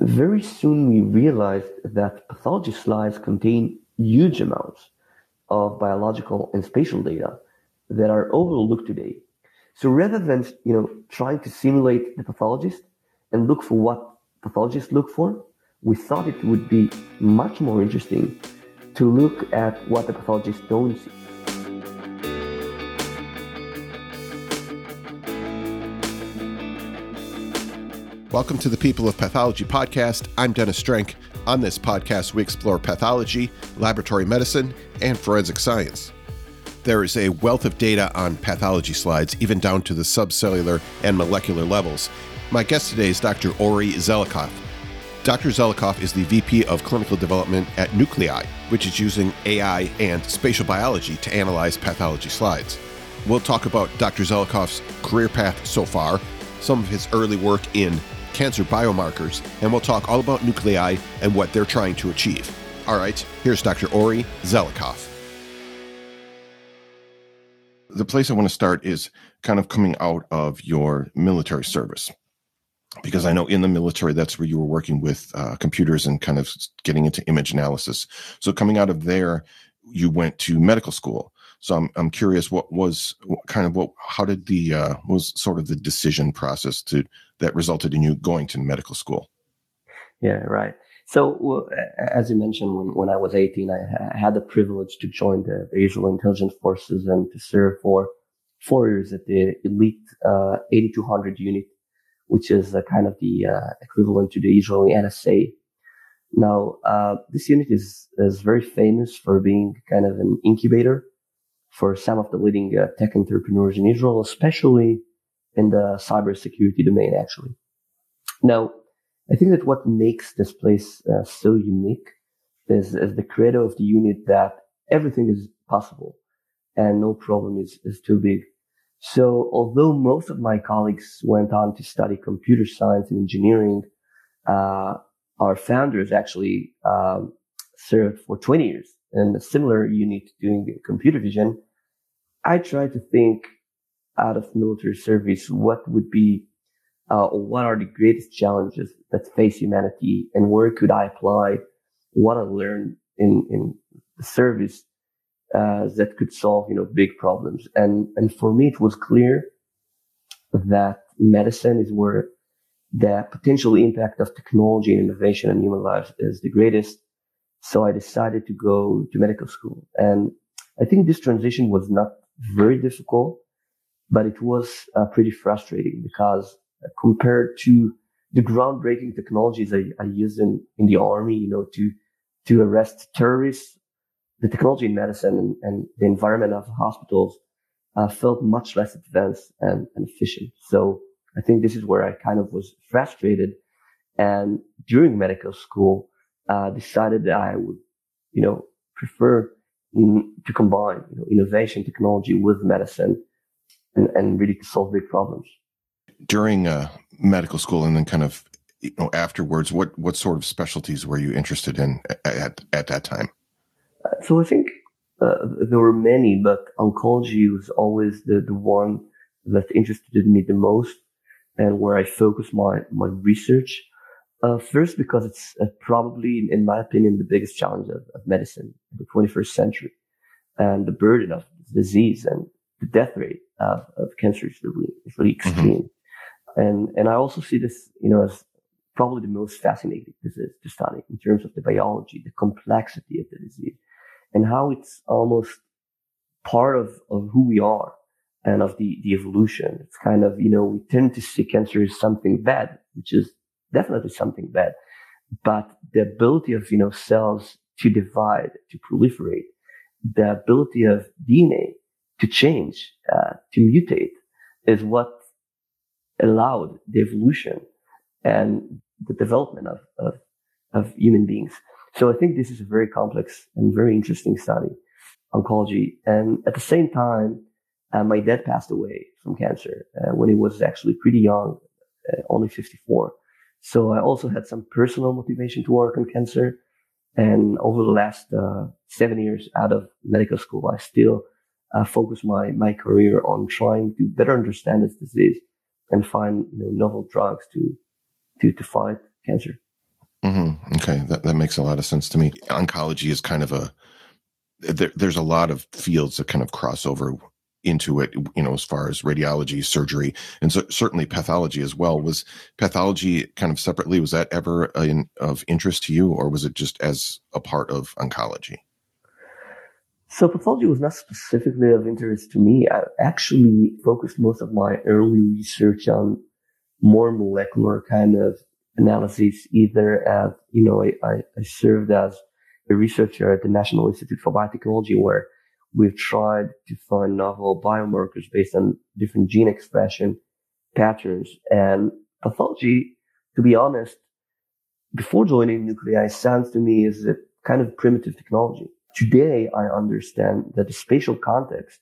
very soon we realized that pathology slides contain huge amounts of biological and spatial data that are overlooked today. So rather than you know trying to simulate the pathologist and look for what pathologists look for, we thought it would be much more interesting to look at what the pathologists don't see. Welcome to the People of Pathology podcast. I'm Dennis Strank. On this podcast, we explore pathology, laboratory medicine, and forensic science. There is a wealth of data on pathology slides, even down to the subcellular and molecular levels. My guest today is Dr. Ori Zelikoff. Dr. Zelikoff is the VP of Clinical Development at Nucleai, which is using AI and spatial biology to analyze pathology slides. We'll talk about Dr. Zelikoff's career path so far, some of his early work in cancer biomarkers, and we'll talk all about Nucleai and what they're trying to achieve. All right, here's Dr. Ori Zelikoff. The place I want to start is kind of coming out of your military service. Because I know in the military, that's where you were working with uh, computers and kind of getting into image analysis. So, coming out of there, you went to medical school. So I'm I'm curious what was what kind of what how did the uh, was sort of the decision process to that resulted in you going to medical school? Yeah, right. So well, as you mentioned, when, when I was 18, I had the privilege to join the, Israel Intelligence Forces and to serve for four years at the elite uh, 8200 unit, which is a kind of the uh, equivalent to the Israeli NSA. Now, uh, this unit is, is very famous for being kind of an incubator for some of the leading uh, tech entrepreneurs in Israel, especially in the cybersecurity domain, actually. Now, I think that what makes this place uh, so unique is, is the credo of the unit that everything is possible and no problem is, is too big. So although most of my colleagues went on to study computer science and engineering, uh, our founders actually um, served for 20 years in a similar unit doing computer vision. I try to think out of military service, what would be, uh, what are the greatest challenges that face humanity and where could I apply what I learned in, in the service, uh, that could solve, you know, big problems. And, and for me, it was clear that medicine is where the potential impact of technology and innovation on human lives is the greatest. So I decided to go to medical school. And I think this transition was not very difficult but it was uh, pretty frustrating because uh, compared to the groundbreaking technologies I, I used in, in the army, you know, to, to arrest terrorists, the technology in medicine and, and the environment of hospitals uh, felt much less advanced and, and efficient. So I think this is where I kind of was frustrated. And during medical school, uh, decided that I would, you know, prefer to combine you know, innovation technology with medicine and, and really solve big problems. During uh, medical school and then kind of you know afterwards, what what sort of specialties were you interested in at at that time? Uh, so I think uh, there were many, but oncology was always the the one that interested me the most and where I focused my my research. Uh, first, because it's uh, probably, in my opinion, the biggest challenge of, of medicine in the 21st century, and the burden of disease and the death rate of, of cancer is really, is really mm-hmm. extreme. Mm-hmm. And, and I also see this, you know, as probably the most fascinating disease to study in terms of the biology, the complexity of the disease and how it's almost part of, of who we are and of the, the evolution. It's kind of, you know, we tend to see cancer as something bad, which is definitely something bad. But the ability of, you know, cells to divide, to proliferate, the ability of DNA to change, uh, to mutate is what allowed the evolution and the development of, of, of human beings. So I think this is a very complex and very interesting study, oncology. And at the same time, uh, my dad passed away from cancer uh, when he was actually pretty young, uh, only 54. So I also had some personal motivation to work on cancer. And over the last uh, seven years out of medical school, I still uh, focus my my career on trying to better understand this disease and find you know novel drugs to to to fight cancer. Mm-hmm. Okay, that that makes a lot of sense to me. Oncology is kind of a there, there's a lot of fields that kind of cross over into it, you know, as far as radiology, surgery, and so, certainly pathology as well. Was pathology kind of separately? Was that ever in, of interest to you, or was it just as a part of oncology? So pathology was not specifically of interest to me. I actually focused most of my early research on more molecular kind of analyses either as, you know, I, I served as a researcher at the National Institute for Biotechnology where we've tried to find novel biomarkers based on different gene expression patterns and pathology, to be honest, before joining Nucleai sounds to me is a kind of primitive technology. Today, I understand that the spatial context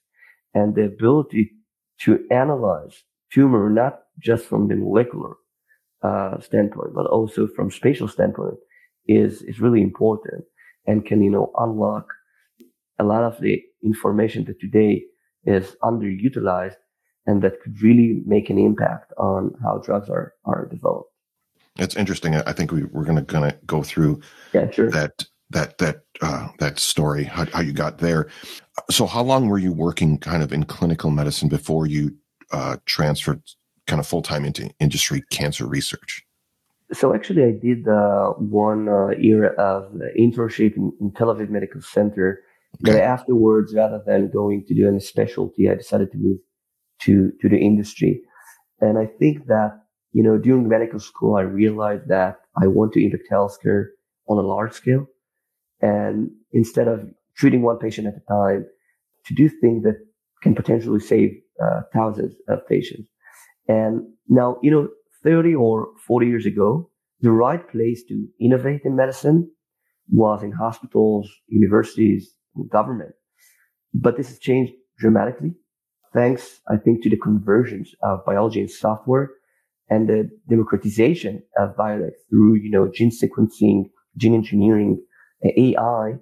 and the ability to analyze tumor, not just from the molecular uh, standpoint, but also from spatial standpoint is, is really important and can, you know, unlock a lot of the information that today is underutilized and that could really make an impact on how drugs are, are developed. It's interesting. I think we, we're going to going to go through yeah, sure. that that that uh, that story, how, how you got there. So, how long were you working kind of in clinical medicine before you uh, transferred kind of full time into industry cancer research? So actually, I did uh, one uh, year of internship in, in Tel Aviv Medical Center. But afterwards, rather than going to do any specialty, I decided to move to to the industry. And I think that you know during medical school, I realized that I want to impact healthcare on a large scale, and instead of treating one patient at a time, to do things that can potentially save uh, thousands of patients. And now, you know, 30 or 40 years ago, the right place to innovate in medicine was in hospitals, universities, government. But this has changed dramatically thanks, I think, to the convergence of biology and software and the democratization of biotech through, you know, gene sequencing, gene engineering, AI.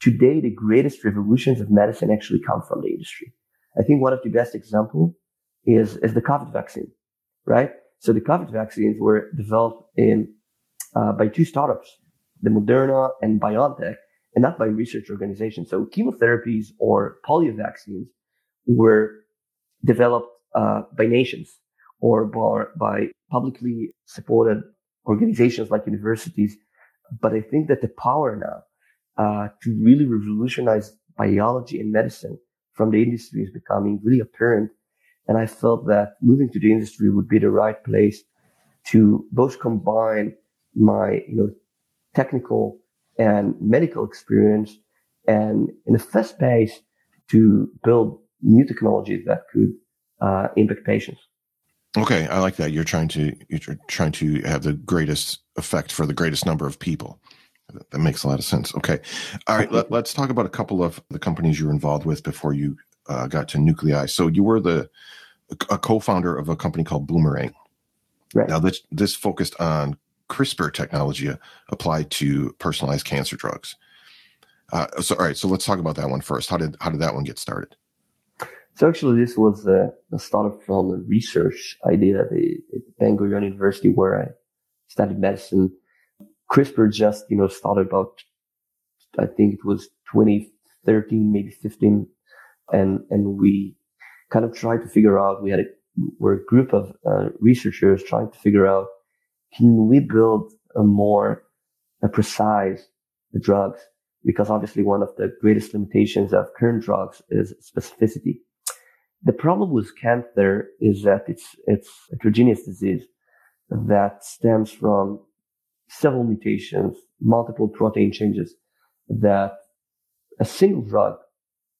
Today, the greatest revolutions of medicine actually come from the industry. I think one of the best example is, is the COVID vaccine, right? So the COVID vaccines were developed in, uh, by two startups, the Moderna and BioNTech, and not by research organizations. So chemotherapies or polio vaccines were developed uh, by nations or by, by publicly supported organizations like universities. But I think that the power now uh, to really revolutionize biology and medicine from the industry is becoming really apparent. And I felt that moving to the industry would be the right place to both combine my, you know, technical and medical experience and in the first place to build new technologies that could uh, impact patients. Okay, I like that. You're trying to you're trying to have the greatest effect for the greatest number of people. That makes a lot of sense. Okay, all right. Let, us talk about a couple of the companies you were involved with before you uh, got to Nucleai. So you were the a co-founder of a company called Boomerang. Right. Now this this focused on CRISPR technology applied to personalized cancer drugs. Uh, so, all right, so let's talk about that one first. How did how did that one get started? So actually, this was a, a startup from a research idea at, the, at Ben Gurion University where I studied medicine. CRISPR just you know started about I think it was 2013, maybe 15, and and we kind of tried to figure out. We had a we're a group of uh, researchers trying to figure out can we build a more a precise drugs? Because obviously one of the greatest limitations of current drugs is specificity. The problem with cancer is that it's, it's a heterogeneous disease that stems from several mutations, multiple protein changes that a single drug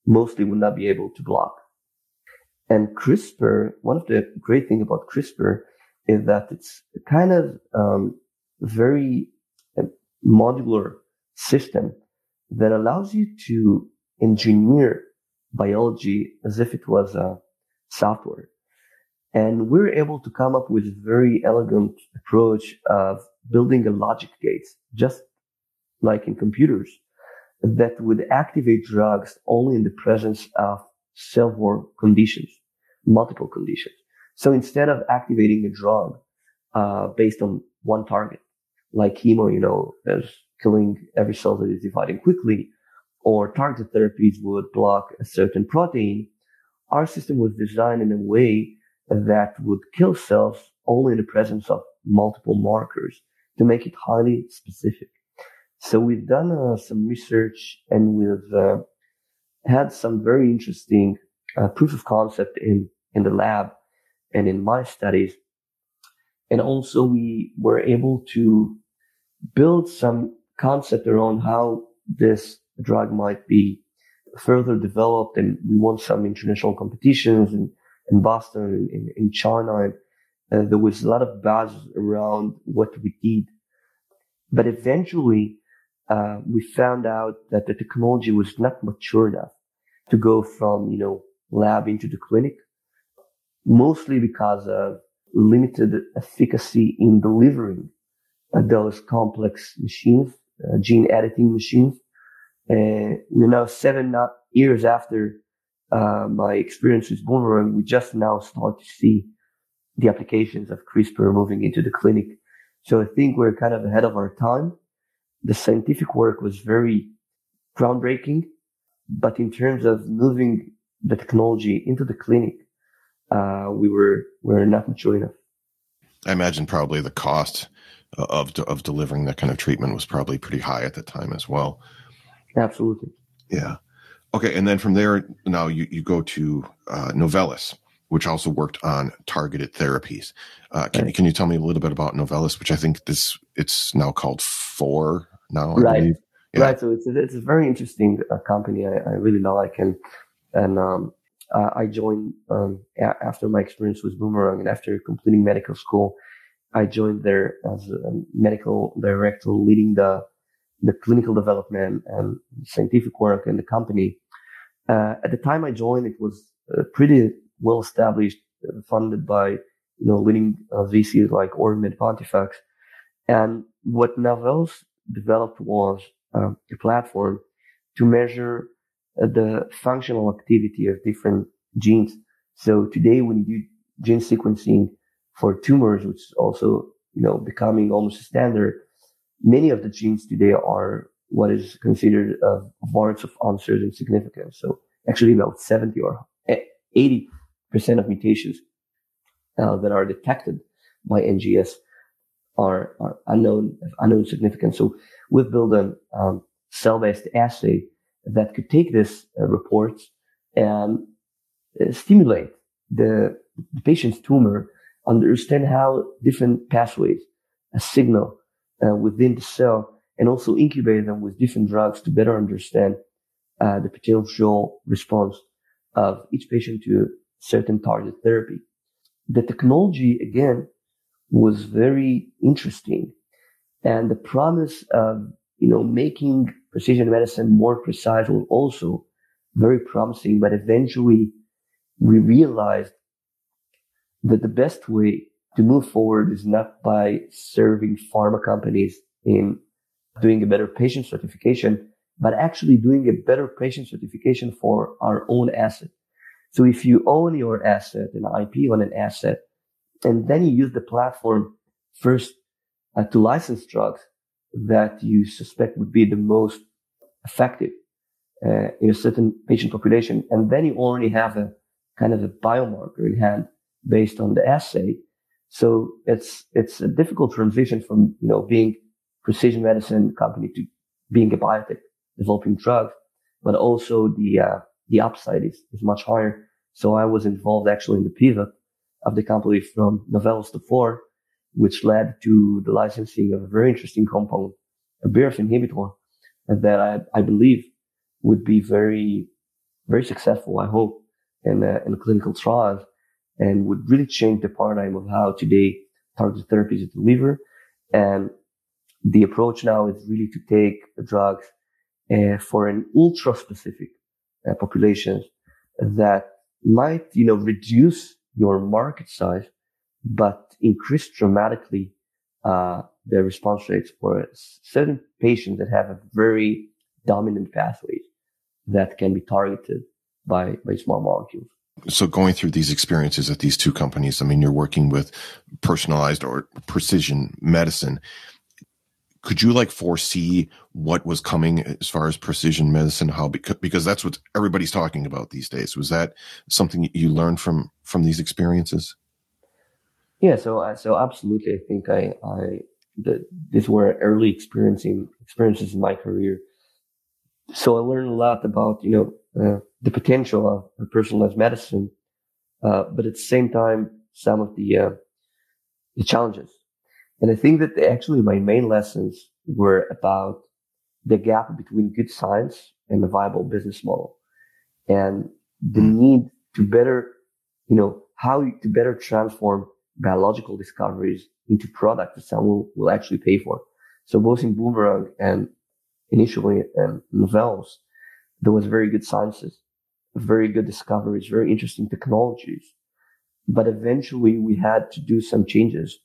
mostly would not be able to block. And CRISPR, one of the great things about CRISPR is that it's kind of um, very uh, modular system that allows you to engineer biology as if it was a software. And we're able to come up with a very elegant approach of building a logic gate, just like in computers, that would activate drugs only in the presence of several conditions, multiple conditions. So instead of activating a drug uh, based on one target, like chemo, you know, as killing every cell that is dividing quickly, or targeted therapies would block a certain protein. Our system was designed in a way that would kill cells only in the presence of multiple markers to make it highly specific. So we've done uh, some research and we've uh, had some very interesting uh, proof of concept in, in the lab and in my studies. And also we were able to build some concept around how this drug might be further developed. And we won some international competitions in, in Boston, in, in China. And uh, there was a lot of buzz around what we did. But eventually, uh, we found out that the technology was not mature enough to go from, you know, lab into the clinic, mostly because of limited efficacy in delivering those complex machines, uh, gene editing machines. And we're now seven years after uh, my experience with Boomerang. We just now start to see the applications of CRISPR moving into the clinic. So I think we're kind of ahead of our time the scientific work was very groundbreaking, but in terms of moving the technology into the clinic, uh, we were were not mature enough. I imagine probably the cost of of delivering that kind of treatment was probably pretty high at the time as well. Absolutely. Yeah. Okay, and then from there, now you you go to uh, Novellus, which also worked on targeted therapies. Uh, can, right. can you tell me a little bit about Novellus, which I think this it's now called Fore now. I right. Yeah. Right. So it's a, it's a very interesting uh, company. I, I, really like and and um, I joined um, a- after my experience with Boomerang and after completing medical school. I joined there as a medical director, leading the the clinical development and scientific work in the company. Uh, at the time I joined, it was uh, pretty well established, uh, funded by you know leading uh, VCs like OrbiMed Pontifax. And what Novellus developed was uh, a platform to measure uh, the functional activity of different genes. So today, when you do gene sequencing for tumors, which is also you know becoming almost a standard, many of the genes today are what is considered uh, variants of uncertain significance. So actually, about 70 or 80 percent of mutations uh, that are detected by NGS are, are unknown, unknown significance. So we've built a um, cell-based assay that could take this uh, reports and uh, stimulate the, the, patient's tumor, understand how different pathways uh, signal uh, within the cell, and also incubate them with different drugs to better understand uh, the potential response of each patient to certain target therapy. The technology, again, was very interesting. And the promise of, you know, making precision medicine more precise was also very promising. But eventually we realized that the best way to move forward is not by serving pharma companies in doing a better patient certification, but actually doing a better patient certification for our own asset. So if you own your asset, an IP on an asset, and then you use the platform first uh, to license drugs that you suspect would be the most effective uh, in a certain patient population. And then you already have a kind of a biomarker in hand based on the assay. So it's, it's a difficult transition from, you know, being precision medicine company to being a biotech developing drugs, but also the, uh, the upside is, is much higher. So I was involved actually in the pivot of the company from Novellus to Fore, which led to the licensing of a very interesting compound, a BRAF inhibitor, that I, I believe would be very, very successful, I hope, in, uh, in clinical trials and would really change the paradigm of how today targeted therapies are delivered. And the approach now is really to take drugs uh, for an ultra specific uh, populations that might, you know, reduce your market size, but increase dramatically uh, the response rates for certain patients that have a very dominant pathways that can be targeted by, by small molecules. So going through these experiences at these two companies, I mean, you're working with personalized or precision medicine. could you like foresee what was coming as far as precision medicine how because, because that's what everybody's talking about these days was that something you learned from from these experiences yeah so uh, so absolutely i think i i the, these were early experiencing experiences in my career. So i learned a lot about you know uh, the potential of personalized medicine uh, but at the same time some of the uh, the challenges. And I think that actually my main lessons were about the gap between good science and a viable business model. And the hmm. need to better, you know, how to better transform biological discoveries into products that someone will actually pay for. So both in Boomerang and initially in Novellus, there was very good sciences, very good discoveries, very interesting technologies. But eventually we had to do some changes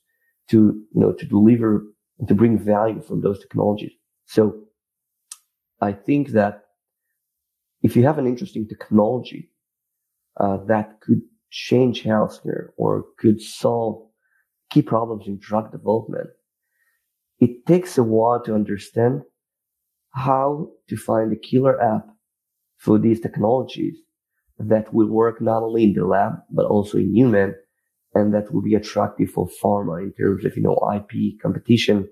to, you know, to deliver and to bring value from those technologies. So I think that if you have an interesting technology uh, that could change healthcare or could solve key problems in drug development, it takes a while to understand how to find a killer app for these technologies that will work not only in the lab, but also in human and that will be attractive for pharma in terms of, you know, IP, competition,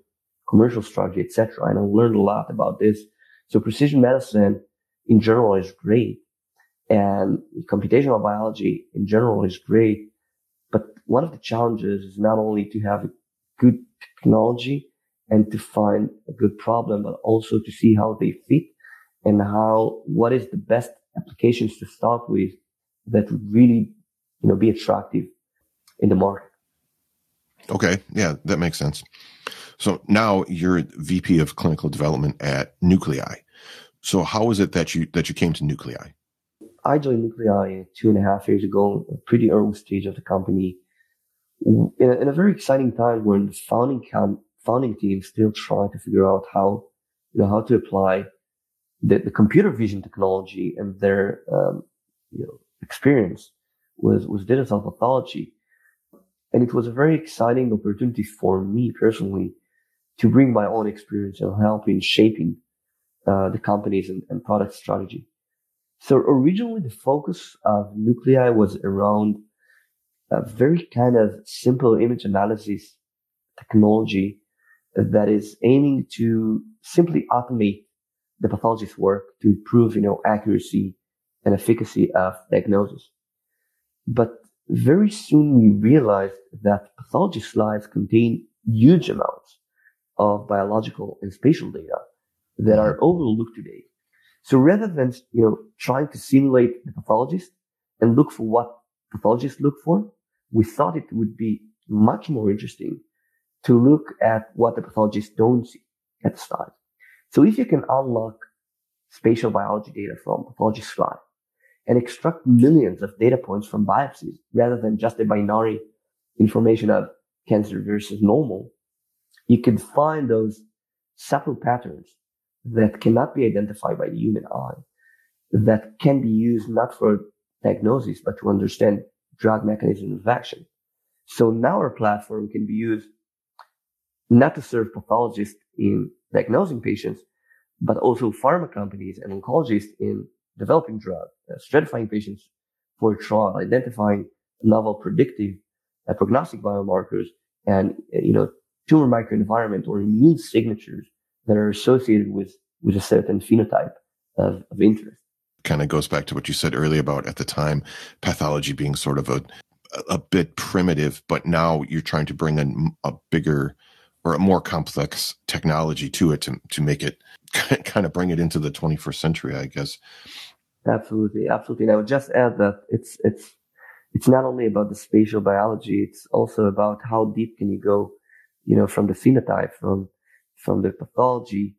commercial strategy, etc. And I learned a lot about this. So precision medicine in general is great and computational biology in general is great. But one of the challenges is not only to have good technology and to find a good problem, but also to see how they fit and how, what is the best applications to start with that would really, you know, be attractive in the market. Okay, yeah, that makes sense. So now you're VP of clinical development at Nucleai. So how is it that you that you came to Nucleai? I joined Nucleai two and a half years ago, a pretty early stage of the company, in a, in a very exciting time when the founding camp, founding team still trying to figure out how you know how to apply the, the computer vision technology and their um, you know experience with with digital pathology and it was a very exciting opportunity for me personally to bring my own experience and help in shaping uh, the companies and, and, product strategy. So originally the focus of Nucleai was around a very kind of simple image analysis technology that is aiming to simply automate the pathologist's work to improve, you know, accuracy and efficacy of diagnosis. But very soon we realized that pathology slides contain huge amounts of biological and spatial data that are mm-hmm. overlooked today. So rather than, you know, trying to simulate the pathologist and look for what pathologists look for, we thought it would be much more interesting to look at what the pathologists don't see at the slide. So if you can unlock spatial biology data from pathology slide and extract millions of data points from biopsies rather than just a binary information of cancer versus normal, you can find those subtle patterns that cannot be identified by the human eye that can be used not for diagnosis, but to understand drug mechanisms of action. So now our platform can be used not to serve pathologists in diagnosing patients, but also pharma companies and oncologists in developing drugs, uh, stratifying patients for trial, identifying novel predictive uh, prognostic biomarkers and, uh, you know, tumor microenvironment or immune signatures that are associated with, with a certain phenotype of, of interest. Kind of goes back to what you said earlier about at the time, pathology being sort of a, a bit primitive, but now you're trying to bring in a bigger or a more complex technology to it to, to make it kind of bring it into the 21st century, I guess. Absolutely, absolutely. And I would just add that it's it's it's not only about the spatial biology; it's also about how deep can you go, you know, from the phenotype, from from the pathology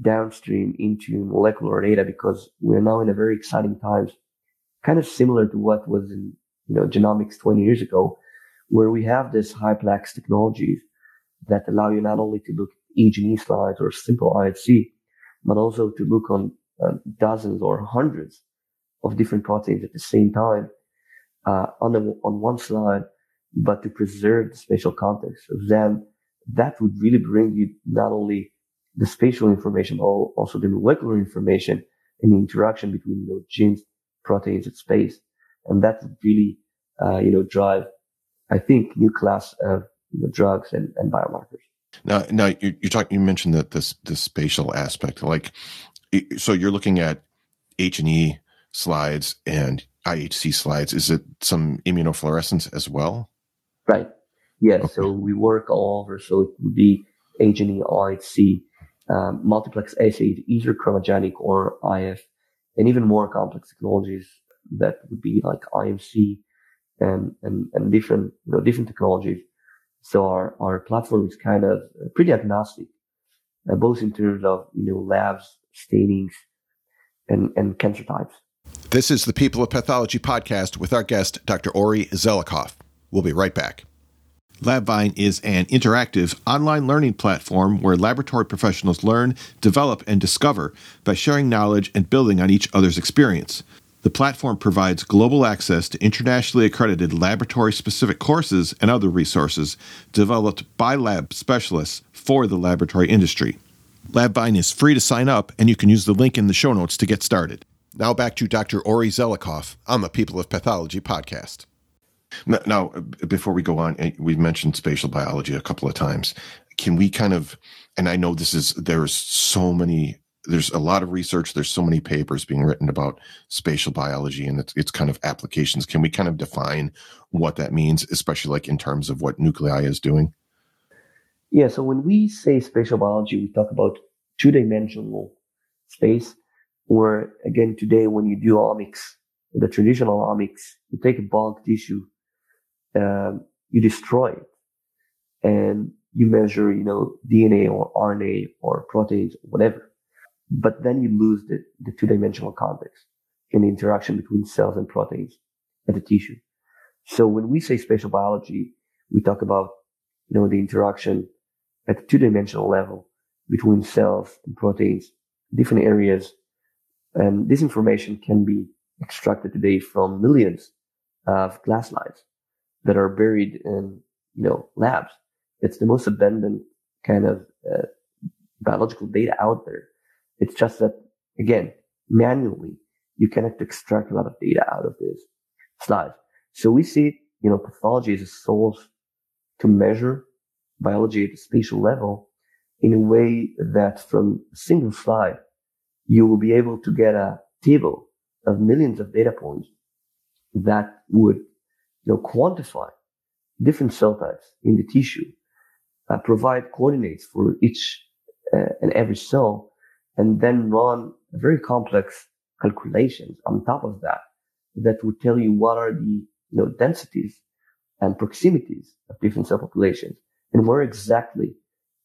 downstream into molecular data, because we're now in a very exciting times, kind of similar to what was in you know genomics 20 years ago, where we have this high-plex technologies that allow you not only to look at E slides or simple IHC, but also to look on uh, dozens or hundreds of different proteins at the same time uh, on the, on one slide, but to preserve the spatial context. So then that would really bring you not only the spatial information, but also the molecular information and the interaction between, you know, genes, proteins, and space. And that would really, uh, you know, drive, I think, new class of, you know, drugs and, and biomarkers. Now, now you, you talk, you mentioned that this, the spatial aspect, like, so you're looking at H and E slides and IHC slides. Is it some immunofluorescence as well? Right. Yes. Okay. So we work all over. So it would be H and E, IHC, um, multiplex assays, either chromogenic or IF, and even more complex technologies that would be like IMC and, and, and different, you know, different technologies. So our, our platform is kind of pretty agnostic, uh, both in terms of, you know, labs, stainings, and, and cancer types. This is the People of Pathology podcast with our guest, Dr. Ori Zelikoff. We'll be right back. LabVine is an interactive online learning platform where laboratory professionals learn, develop, and discover by sharing knowledge and building on each other's experience. The platform provides global access to internationally accredited laboratory specific courses and other resources developed by lab specialists for the laboratory industry. LabVine is free to sign up, and you can use the link in the show notes to get started. Now back to Dr. Ori Zelikoff on the People of Pathology podcast. Now, before we go on, eh, we've mentioned spatial biology a couple of times. Can we kind of, and I know this is, there's so many, there's a lot of research, there's so many papers being written about spatial biology and its, its kind of applications. Can we kind of define what that means, especially like in terms of what Nucleai is doing? Yeah, so when we say spatial biology, we talk about two dimensional space, or again, today when you do omics, the traditional omics, you take a bulk tissue um, you destroy it and you measure, you know, DNA or RNA or proteins, or whatever. But then you lose the, the two dimensional context in the interaction between cells and proteins and the tissue. So when we say spatial biology, we talk about, you know, the interaction at the two dimensional level between cells and proteins, different areas. And this information can be extracted today from millions of glass slides that are buried in, you know, labs. It's the most abundant kind of uh, biological data out there. It's just that, again, manually, you cannot extract a lot of data out of this slide. So we see, you know, pathology as a source to measure biology at a spatial level in a way that from a single slide, you will be able to get a table of millions of data points that would know, quantify different cell types in the tissue, uh, provide coordinates for each uh, and every cell, and then run very complex calculations on top of that that would tell you what are the you know densities and proximities of different cell populations and where exactly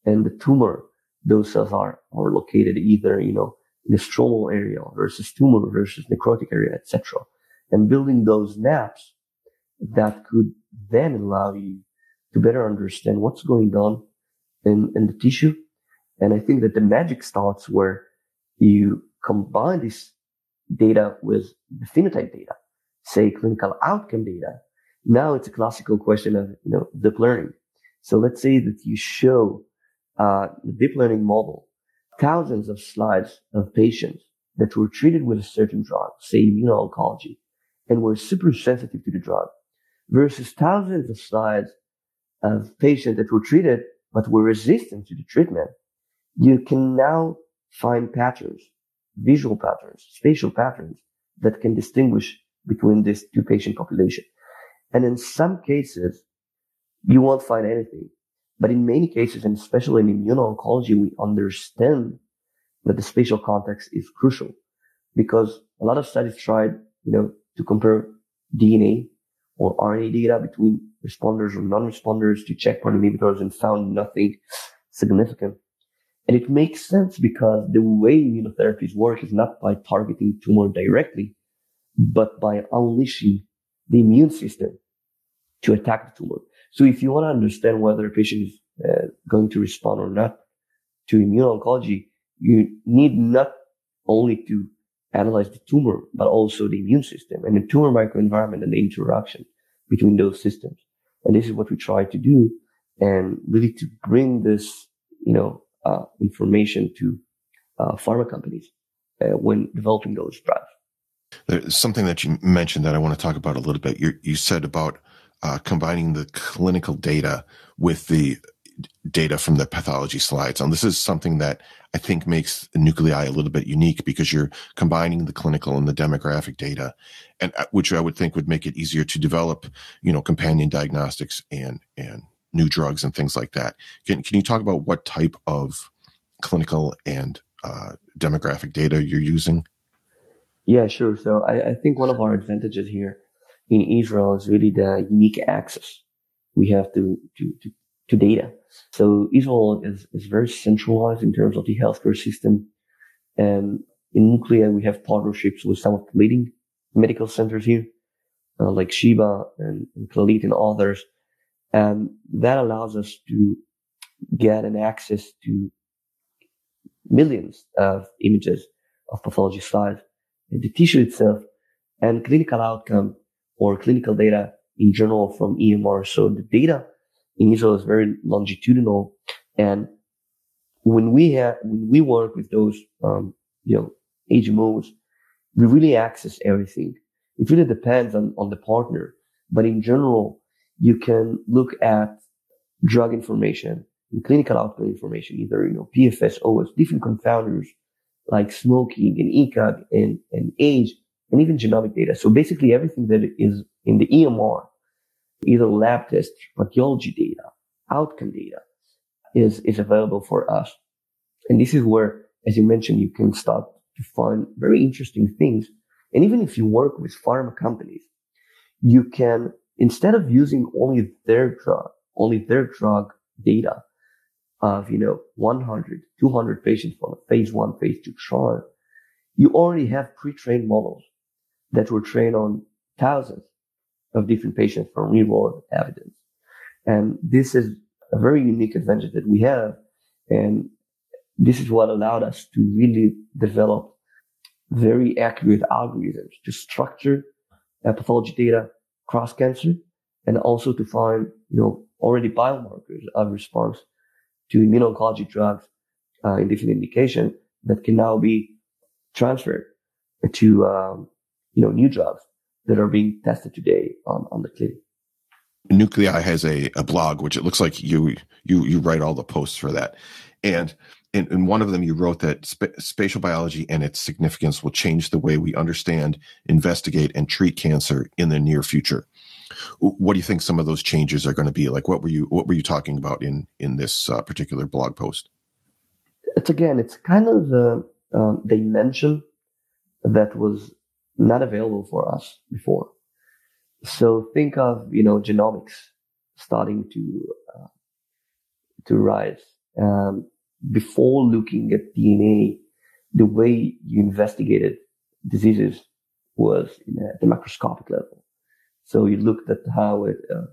in the tumor those cells are are located either you know in the stromal area versus tumor versus necrotic area etc and building those maps that could then allow you to better understand what's going on in, in the tissue. And I think that the magic starts where you combine this data with the phenotype data, say clinical outcome data. Now it's a classical question of, you know, deep learning. So let's say that you show, uh, the deep learning model, thousands of slides of patients that were treated with a certain drug, say immuno-oncology, and were super sensitive to the drug versus thousands of slides of patients that were treated but were resistant to the treatment, you can now find patterns, visual patterns, spatial patterns that can distinguish between these two patient populations. And in some cases, you won't find anything. But in many cases, and especially in immuno-oncology, we understand that the spatial context is crucial because a lot of studies tried, you know, to compare DNA or RNA data between responders or non-responders to checkpoint inhibitors and found nothing significant. And it makes sense because the way immunotherapies work is not by targeting tumor directly, but by unleashing the immune system to attack the tumor. So if you want to understand whether a patient is uh, going to respond or not to immuno-oncology, you need not only to analyze the tumor, but also the immune system and the tumor microenvironment and the interaction between those systems. And this is what we try to do and really to bring this, you know, uh, information to uh, pharma companies uh, when developing those drugs. There's something that you mentioned that I want to talk about a little bit. You, you said about uh, combining the clinical data with the data from the pathology slides. And this is something that I think makes Nucleai a little bit unique because you're combining the clinical and the demographic data, and uh, which I would think would make it easier to develop, you know, companion diagnostics and and new drugs and things like that. Can can you talk about what type of clinical and uh, demographic data you're using? Yeah, sure. So I, I think one of our advantages here in Israel is really the unique access we have to to to, to data. So Israel is, is very centralized in terms of the healthcare system. And in Nucleai, we have partnerships with some of the leading medical centers here, uh, like Sheba and, and Clalit and others. And that allows us to get an access to millions of images of pathology slides, the tissue itself, and clinical outcome or clinical data in general from EMR. So the data in Israel is very longitudinal. And when we have, when we work with those, um, you know, HMOs, we really access everything. It really depends on, on the partner. But in general, you can look at drug information clinical outcome information, either, you know, PFS, OS, different confounders like smoking and ECOG and, and age and even genomic data. So basically everything that is in the EMR either lab test, radiology data, outcome data is, is available for us. And this is where, as you mentioned, you can start to find very interesting things. And even if you work with pharma companies, you can, instead of using only their drug, only their drug data of, you know, 100, 200 patients from a phase one, phase two trial, you already have pre-trained models that were trained on thousands of different patients from real world evidence. And this is a very unique advantage that we have. And this is what allowed us to really develop very accurate algorithms to structure pathology data cross cancer and also to find, you know, already biomarkers of response to immuno-oncology drugs uh, in different indications that can now be transferred to, um, you know, new drugs that are being tested today on, on the clinic. Nucleai has a, a blog, which it looks like you you you write all the posts for that, and in, in one of them you wrote that sp- spatial biology and its significance will change the way we understand, investigate, and treat cancer in the near future. What do you think some of those changes are going to be? Like, what were you what were you talking about in in this uh, particular blog post? It's again, it's kind of the um, dimension that was not available for us before. So think of, you know, genomics starting to, uh, to rise. Um, before looking at DNA, the way you investigated diseases was in a, the macroscopic level. So you looked at how it, uh,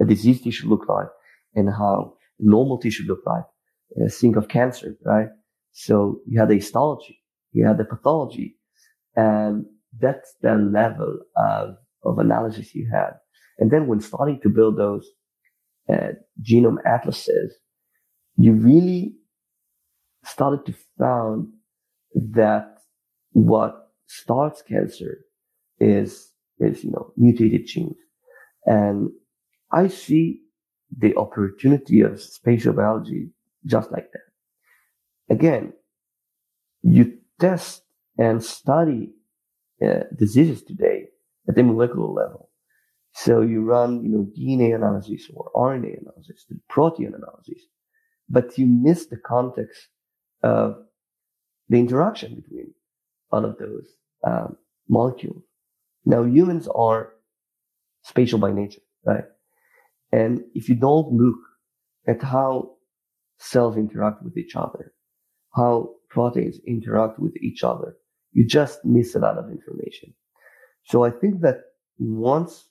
a disease tissue looked like and how normal tissue looked like. Uh, think of cancer, right? So you had the histology, you had the pathology, and that's the level of, of analysis you had. And then when starting to build those uh, genome atlases, you really started to found that what starts cancer is, is, you know, mutated genes. And I see the opportunity of spatial biology just like that. Again, you test and study uh, diseases today at the molecular level. So you run, you know, DNA analysis or RNA analysis, the protein analysis, but you miss the context of the interaction between all of those um, molecules. Now humans are spatial by nature, right? And if you don't look at how cells interact with each other, how proteins interact with each other, you just miss a lot of information. So I think that once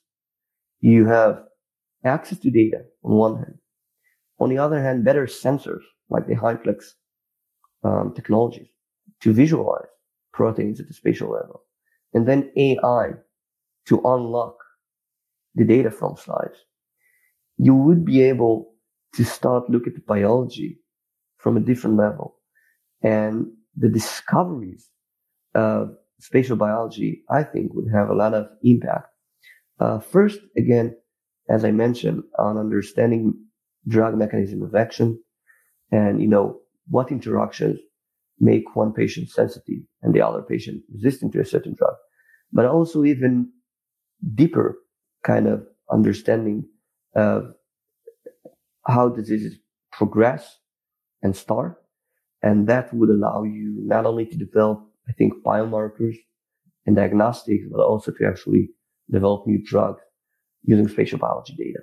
you have access to data on one hand, on the other hand, better sensors like the HiPlex um, technologies to visualize proteins at the spatial level, and then AI to unlock the data from slides, you would be able to start look at the biology from a different level. And the discoveries of spatial biology, I think would have a lot of impact. Uh, first, again, as I mentioned, on understanding drug mechanism of action and, you know, what interactions make one patient sensitive and the other patient resistant to a certain drug, but also even deeper kind of understanding of how diseases progress and start. And that would allow you not only to develop, I think, biomarkers and diagnostics, but also to actually develop new drugs using spatial biology data.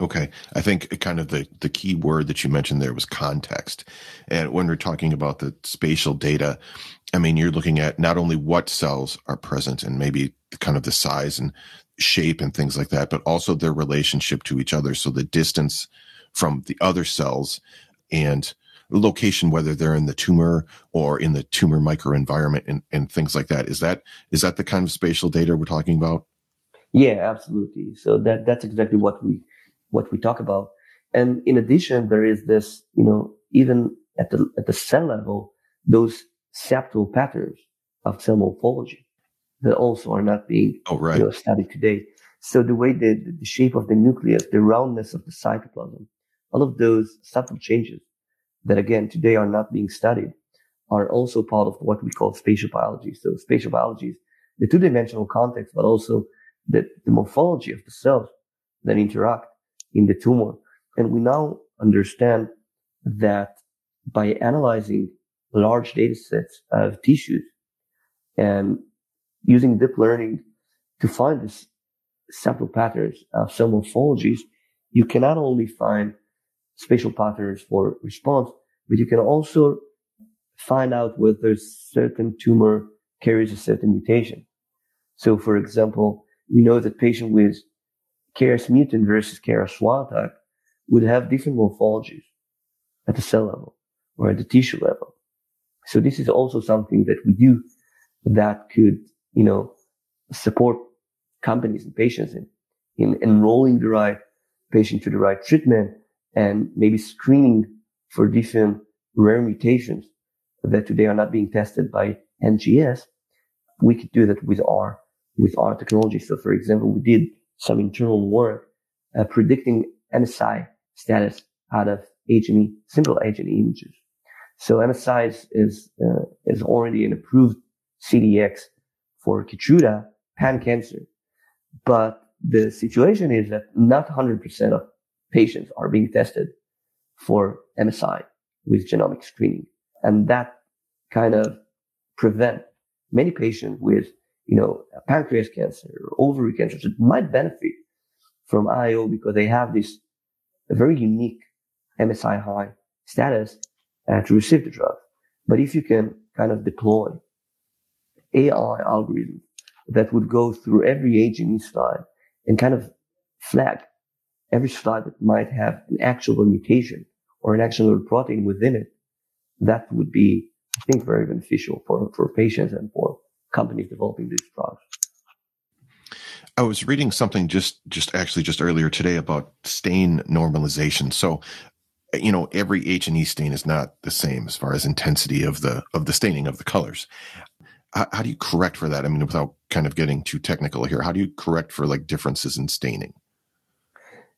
Okay. I think kind of the, the key word that you mentioned there was context. And when we're talking about the spatial data, I mean, you're looking at not only what cells are present and maybe kind of the size and shape and things like that, but also their relationship to each other. So the distance from the other cells and location, whether they're in the tumor or in the tumor microenvironment and, and things like that. Is that, is that the kind of spatial data we're talking about? Yeah, absolutely. So that, that's exactly what we, what we talk about. And in addition, there is this, you know, even at the, at the cell level, those septal patterns of cell morphology that also are not being oh, right. you know, studied today. So the way the, the shape of the nucleus, the roundness of the cytoplasm, all of those subtle changes that again today are not being studied are also part of what we call spatial biology. So spatial biology is the two-dimensional context, but also the, the morphology of the cells that interact in the tumor. And we now understand that by analyzing large data sets of tissues and using deep learning to find these subtle patterns of cell morphologies, you can not only find spatial patterns for response, but you can also find out whether a certain tumor carries a certain mutation. So, for example, we know that patient with KRAS mutant versus KRAS wild type would have different morphologies at the cell level or at the tissue level. So this is also something that we do that could you know, support companies and patients in, in enrolling the right patient to the right treatment and maybe screening for different rare mutations that today are not being tested by NGS. We could do that with our, with our technology. So for example, we did some internal work uh, predicting MSI status out of H&E, simple H&E images. So MSI is, is, uh, is already an approved CDX for Keytruda pan cancer. But the situation is that not 100% of patients are being tested for MSI with genomic screening. And that kind of prevent many patients with, you know, pancreas cancer or ovary cancer that might benefit from IO because they have this very unique MSI high status uh, to receive the drug. But if you can kind of deploy AI algorithm that would go through every H&E slide and kind of flag every slide that might have an actual mutation or an actual protein within it. That would be, I think, very beneficial for, for patients and for companies developing these drugs. I was reading something just just actually just earlier today about stain normalization. So, you know, every H and E stain is not the same as far as intensity of the of the staining of the colors how, how do you correct for that? I mean, without kind of getting too technical here, how do you correct for like differences in staining?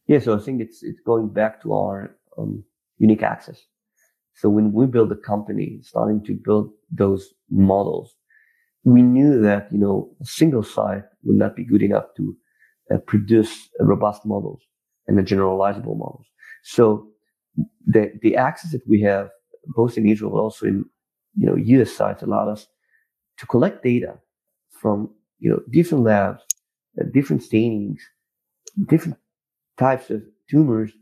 Yeah, so I think it's it's going back to our um, unique access. So when we build a company, starting to build those models, we knew that you know a single site would not be good enough to uh, produce robust models and the generalizable models. So the the access that we have both in Israel but also in you know US sites allowed us to collect data from you know different labs, uh, different stainings, different types of tumors,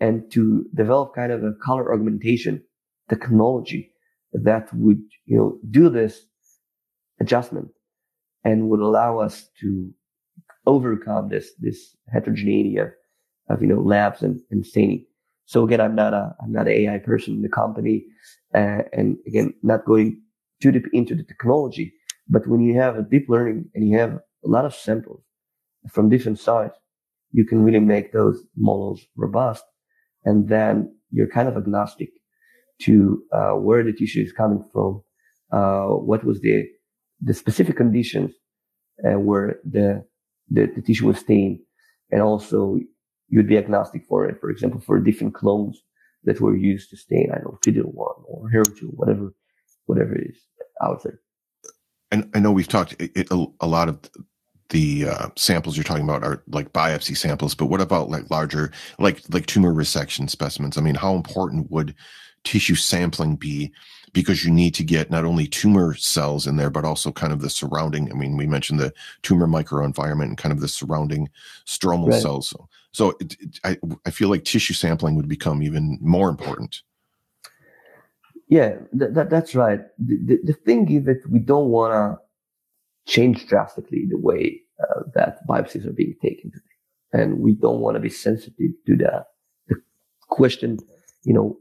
and to develop kind of a color augmentation technology that would you know do this adjustment and would allow us to overcome this this heterogeneity of, of you know labs and, and staining. So again, I'm not a I'm not an AI person in the company, uh, and again, not going too deep into the technology. But when you have a deep learning and you have a lot of samples from different sites, you can really make those models robust. And then you're kind of agnostic to uh, where the tissue is coming from, uh, what was the the specific conditions uh, where the, the, the tissue was stained, and also you'd be agnostic for it. For example, for different clones that were used to stain, I know FIDO1 or HER2, whatever whatever is out there. And I know we've talked a, a lot of the uh, samples you're talking about are like biopsy samples, but what about like larger, like like tumor resection specimens? I mean, how important would tissue sampling be? Because you need to get not only tumor cells in there, but also kind of the surrounding. I mean, we mentioned the tumor microenvironment and kind of the surrounding stromal right. cells. So, so it, it, I I feel like tissue sampling would become even more important. Yeah, th- that, that's right. The, the, the thing is that we don't want to change drastically the way uh, that biopsies are being taken today. And we don't want to be sensitive to the, the question, you know,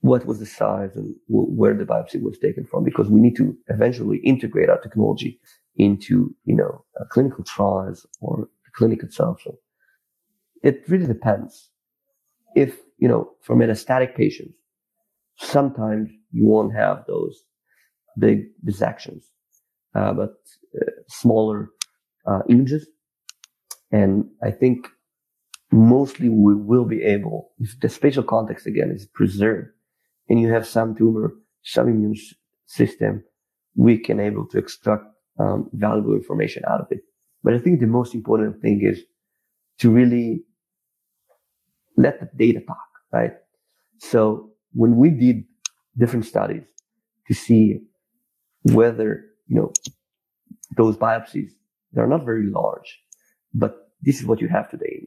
what was the size and w- where the biopsy was taken from, because we need to eventually integrate our technology into, you know, uh, clinical trials or the clinic itself. So it really depends. If, you know, for metastatic patients, sometimes you won't have those big dissections but uh, smaller uh, images. And I think mostly we will be able, if the spatial context again is preserved and you have some tumor, some immune system, we can able to extract um, valuable information out of it. But I think the most important thing is to really let the data talk, right? So when we did different studies to see whether you know, those biopsies, they're not very large, but this is what you have today.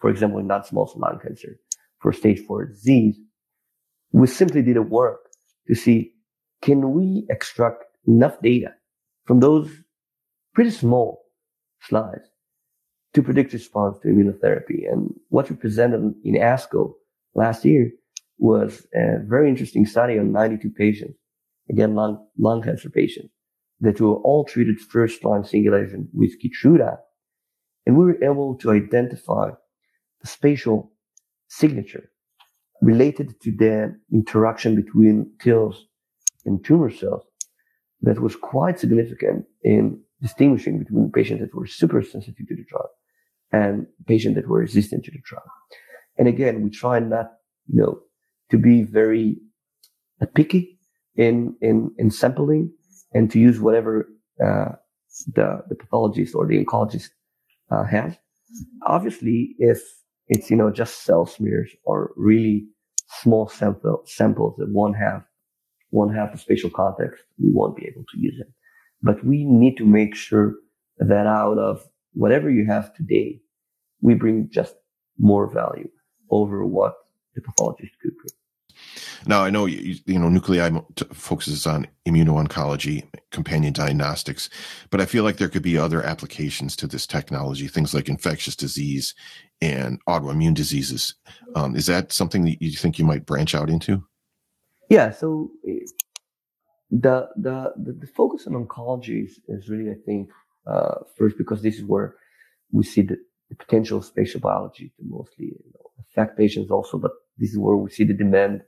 For example, in non-small cell lung cancer for stage four disease, we simply did a work to see, can we extract enough data from those pretty small slides to predict response to immunotherapy? And what we presented in ASCO last year was a very interesting study on 92 patients, again, lung, lung cancer patients that were all treated first line single agent with Keytruda. And we were able to identify the spatial signature related to the interaction between TILs and tumor cells that was quite significant in distinguishing between patients that were super sensitive to the drug and patients that were resistant to the drug. And again, we try not, you know, to be very uh, picky in, in, in sampling and to use whatever uh, the the pathologist or the oncologist uh, has. Obviously, if it's you know just cell smears or really small sample samples that won't have won't have the spatial context, we won't be able to use it. But we need to make sure that out of whatever you have today, we bring just more value over what the pathologist could bring. Now, I know you, you know Nucleai focuses on immuno-oncology, companion diagnostics, but I feel like there could be other applications to this technology, things like infectious disease and autoimmune diseases. Um, is that something that you think you might branch out into? Yeah. So the the the, the focus on oncology is, is really, I think, uh, first because this is where we see the, the potential of spatial biology to mostly you know, affect patients also, but this is where we see the demand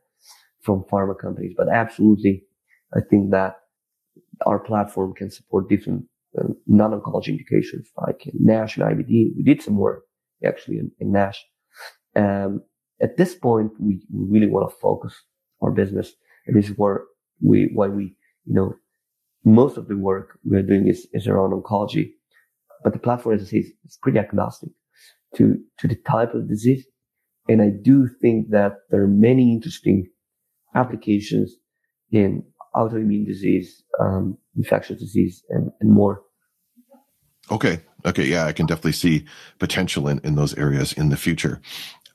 from pharma companies. But absolutely, I think that our platform can support different uh, non-oncology indications like NASH and IBD. We did some work actually in, in NASH. Um, at this point, we, really want to focus our business. And this is where we, why we, you know, most of the work we are doing is, is around oncology. But the platform, as I say, is, is pretty agnostic to, to the type of disease. And I do think that there are many interesting applications in autoimmune disease, um, infectious disease, and, and more. Okay. Okay. Yeah, I can definitely see potential in, in those areas in the future.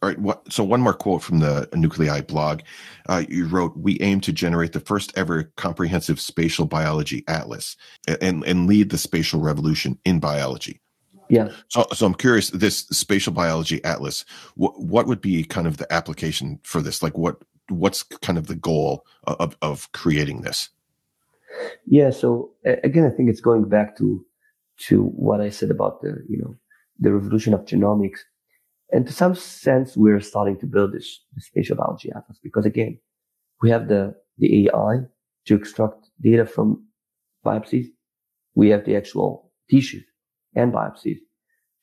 All right. What, so one more quote from the Nucleai blog. Uh, you wrote, "We aim to generate the first ever comprehensive spatial biology atlas and and lead the spatial revolution in biology." Yeah. So, so I'm curious. This spatial biology atlas, what what would be kind of the application for this? Like, what what's kind of the goal of, of creating this? Yeah. So again, I think it's going back to, to what I said about the, you know, the revolution of genomics. And to some sense, we're starting to build this, this spatial biology atlas because again, we have the, the AI to extract data from biopsies. We have the actual tissues and biopsies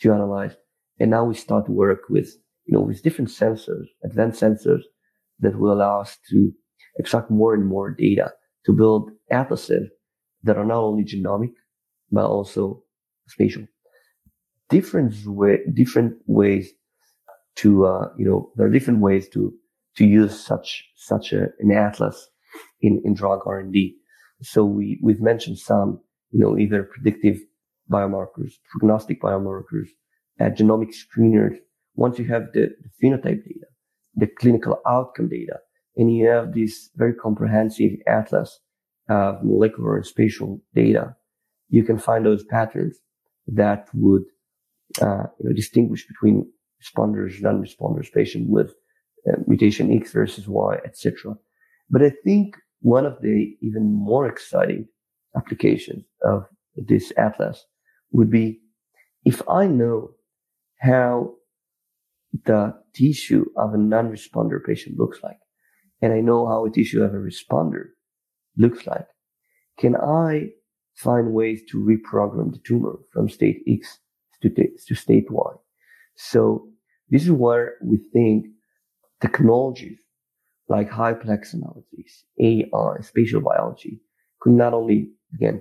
to analyze. And now we start to work with, you know, with different sensors, advanced sensors that will allow us to extract more and more data to build atlases that are not only genomic, but also spatial. Different way, different ways to, uh, you know, there are different ways to, to use such, such a, an atlas in, in drug R&D. So we, we've mentioned some, you know, either predictive biomarkers, prognostic biomarkers, uh, genomic screeners. Once you have the, the phenotype data, the clinical outcome data, and you have this very comprehensive atlas of molecular and spatial data, you can find those patterns that would uh, you know, distinguish between responders, non-responders, patient with uh, mutation X versus Y, etc. But I think one of the even more exciting applications of this atlas would be if I know how the tissue of a non-responder patient looks like, and I know how a tissue of a responder looks like, can I find ways to reprogram the tumor from state X to, to state Y? So this is where we think technologies like high-plex analysis, AI, spatial biology could not only, again,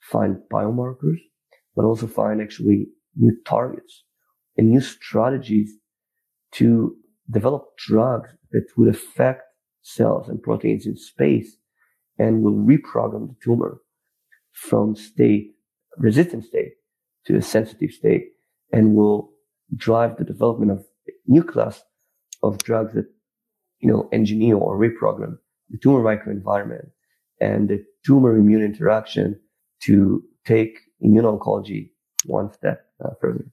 find biomarkers, but also find actually new targets and new strategies to develop drugs that would affect cells and proteins in space and will reprogram the tumor from state, resistant state to a sensitive state and will drive the development of new class of drugs that, you know, engineer or reprogram the tumor microenvironment and the tumor immune interaction to take immuno-oncology one step uh, further.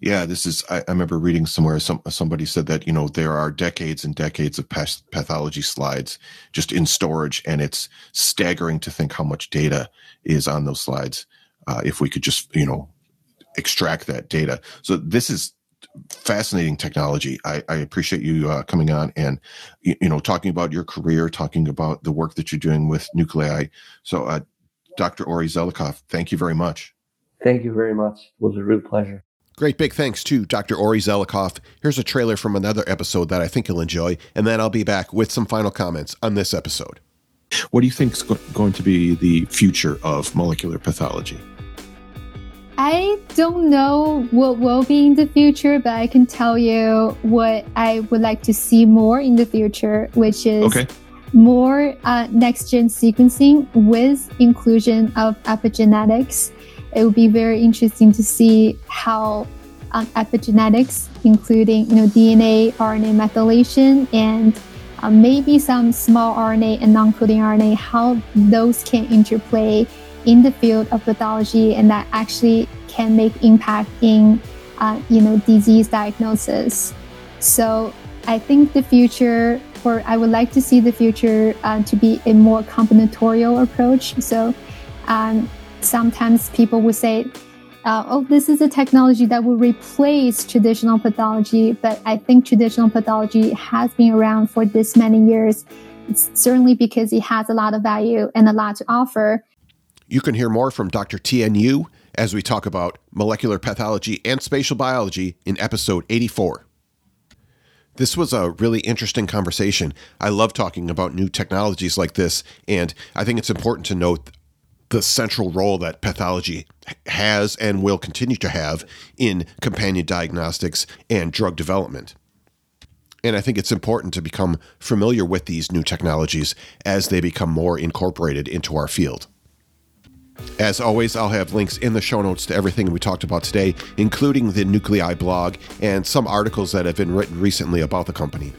Yeah, this is. I, I, remember reading somewhere. Some somebody said that you know there are decades and decades of pathology slides just in storage, and it's staggering to think how much data is on those slides. Uh, if we could just you know extract that data, so this is fascinating technology. I, I appreciate you uh, coming on and you, you, know talking about your career, talking about the work that you're doing with Nucleai. So, uh, Dr. Ori Zelichov, thank you very much. Thank you very much. It was a real pleasure. Great big thanks to Dr. Ori Zelichov. Here's a trailer from another episode that I think you'll enjoy, and then I'll be back with some final comments on this episode. What do you think is going to be the future of molecular pathology? I don't know what will be in the future, but I can tell you what I would like to see more in the future, which is okay. more uh, next gen sequencing with inclusion of epigenetics it would be very interesting to see how um, epigenetics, including you know DNA, RNA methylation, and um, maybe some small RNA and non-coding RNA, how those can interplay in the field of pathology, and that actually can make impact in uh, you know disease diagnosis. So I think the future, or I would like to see the future uh, to be a more combinatorial approach. So um, sometimes people would say, uh, oh, this is a technology that will replace traditional pathology. But I think traditional pathology has been around for this many years. It's certainly because it has a lot of value and a lot to offer. You can hear more from Dr. TNU as we talk about molecular pathology and spatial biology in episode 84. This was a really interesting conversation. I love talking about new technologies like this, and I think it's important to note the central role that pathology has and will continue to have in companion diagnostics and drug development. And I think it's important to become familiar with these new technologies as they become more incorporated into our field. As always, I'll have links in the show notes to everything we talked about today, including the Nucleai blog and some articles that have been written recently about the company.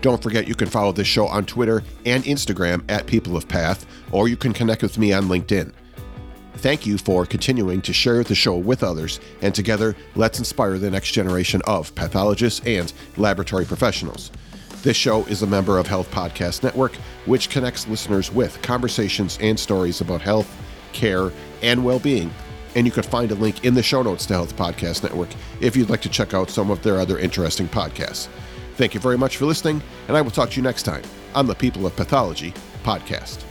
Don't forget you can follow this show on Twitter and Instagram at People of Path, or you can connect with me on LinkedIn. Thank you for continuing to share the show with others, and together, let's inspire the next generation of pathologists and laboratory professionals. This show is a member of Health Podcast Network, which connects listeners with conversations and stories about health, care, and well being. And you can find a link in the show notes to Health Podcast Network if you'd like to check out some of their other interesting podcasts. Thank you very much for listening, and I will talk to you next time on the People of Pathology podcast.